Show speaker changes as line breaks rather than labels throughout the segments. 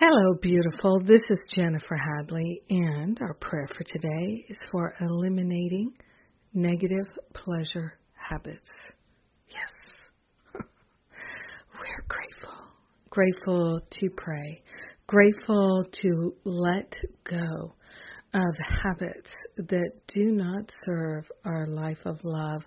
Hello, beautiful. This is Jennifer Hadley, and our prayer for today is for eliminating negative pleasure habits. Yes. We're grateful. Grateful to pray. Grateful to let go of habits that do not serve our life of love.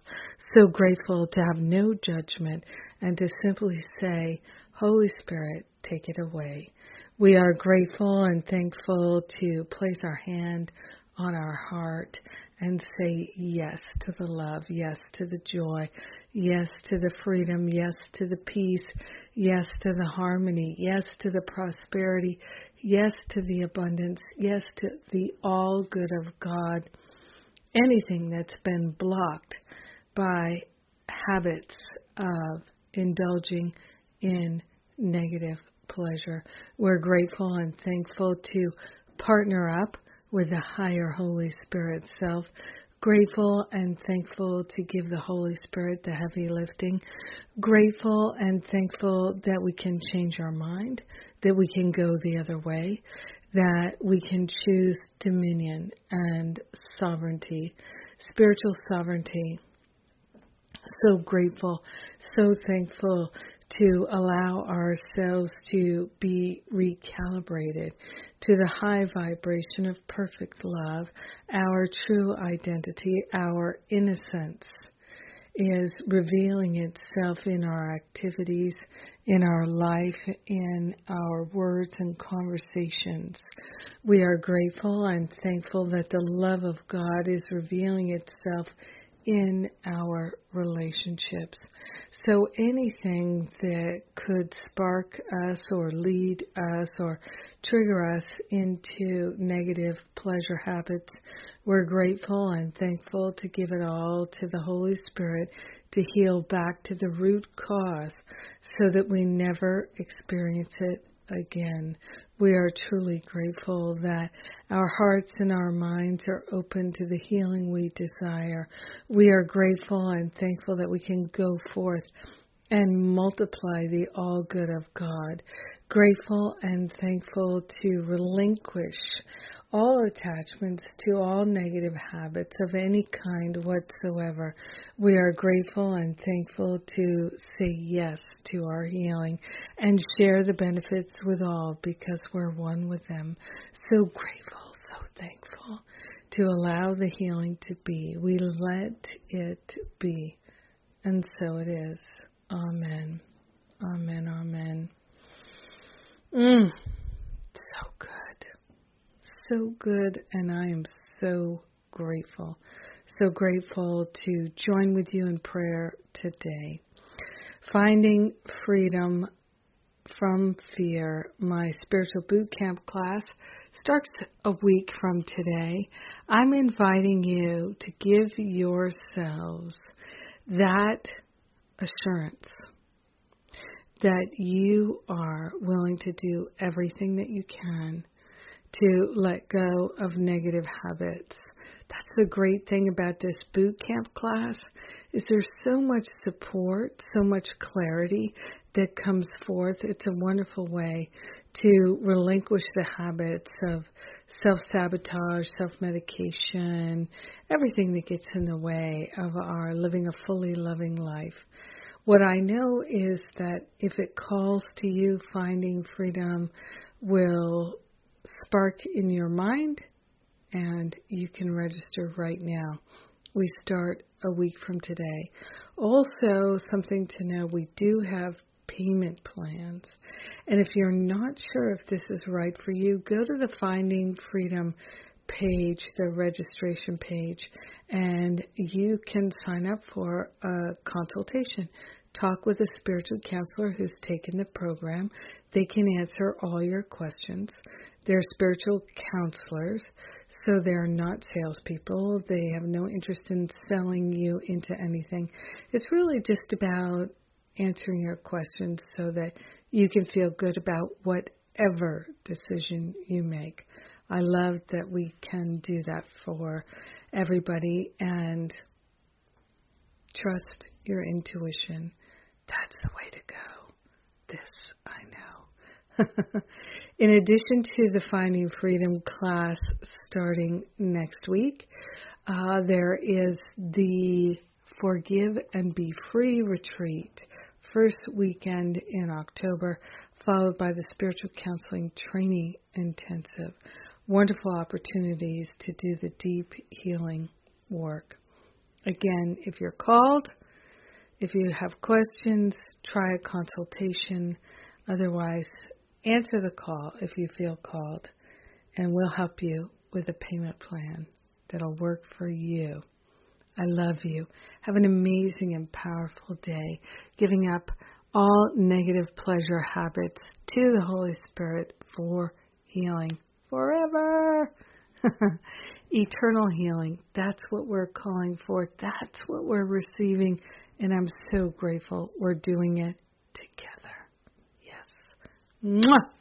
So grateful to have no judgment and to simply say, Holy Spirit, take it away. We are grateful and thankful to place our hand on our heart and say yes to the love, yes to the joy, yes to the freedom, yes to the peace, yes to the harmony, yes to the prosperity, yes to the abundance, yes to the all good of God. Anything that's been blocked by habits of indulging in negative pleasure. We're grateful and thankful to partner up with the higher Holy Spirit self. Grateful and thankful to give the Holy Spirit the heavy lifting. Grateful and thankful that we can change our mind, that we can go the other way, that we can choose dominion and sovereignty, spiritual sovereignty. So grateful, so thankful to allow ourselves to be recalibrated to the high vibration of perfect love, our true identity, our innocence is revealing itself in our activities, in our life, in our words and conversations. We are grateful and thankful that the love of God is revealing itself in our relationships. So anything that could spark us or lead us or trigger us into negative pleasure habits, we're grateful and thankful to give it all to the Holy Spirit to heal back to the root cause so that we never experience it again. We are truly grateful that our hearts and our minds are open to the healing we desire. We are grateful and thankful that we can go forth and multiply the all good of God. Grateful and thankful to relinquish all attachments to all negative habits of any kind whatsoever. We are grateful and thankful to say yes to our healing and share the benefits with all because we're one with them. So grateful, so thankful to allow the healing to be. We let it be. And so it is. Amen. Amen. Amen. Mm, so good, and I am so grateful. So grateful to join with you in prayer today. Finding freedom from fear, my spiritual boot camp class starts a week from today. I'm inviting you to give yourselves that assurance that you are willing to do everything that you can to let go of negative habits. That's the great thing about this boot camp class is there's so much support, so much clarity that comes forth. It's a wonderful way to relinquish the habits of self-sabotage, self-medication, everything that gets in the way of our living a fully loving life. What I know is that if it calls to you, finding freedom will spark in your mind, and you can register right now. We start a week from today. Also, something to know we do have payment plans. And if you're not sure if this is right for you, go to the Finding Freedom page, the registration page, and you can sign up for a consultation. Talk with a spiritual counselor who's taken the program. They can answer all your questions. They're spiritual counselors, so they're not salespeople. They have no interest in selling you into anything. It's really just about answering your questions so that you can feel good about whatever decision you make. I love that we can do that for everybody and trust your intuition. That's the way to go. This I know. In addition to the Finding Freedom class starting next week, uh, there is the Forgive and Be Free retreat, first weekend in October, followed by the Spiritual Counseling Training Intensive. Wonderful opportunities to do the deep healing work. Again, if you're called, if you have questions, try a consultation. Otherwise, answer the call if you feel called, and we'll help you with a payment plan that'll work for you. I love you. Have an amazing and powerful day, giving up all negative pleasure habits to the Holy Spirit for healing forever. Eternal healing. That's what we're calling for. That's what we're receiving. And I'm so grateful we're doing it together. Yes. Mwah!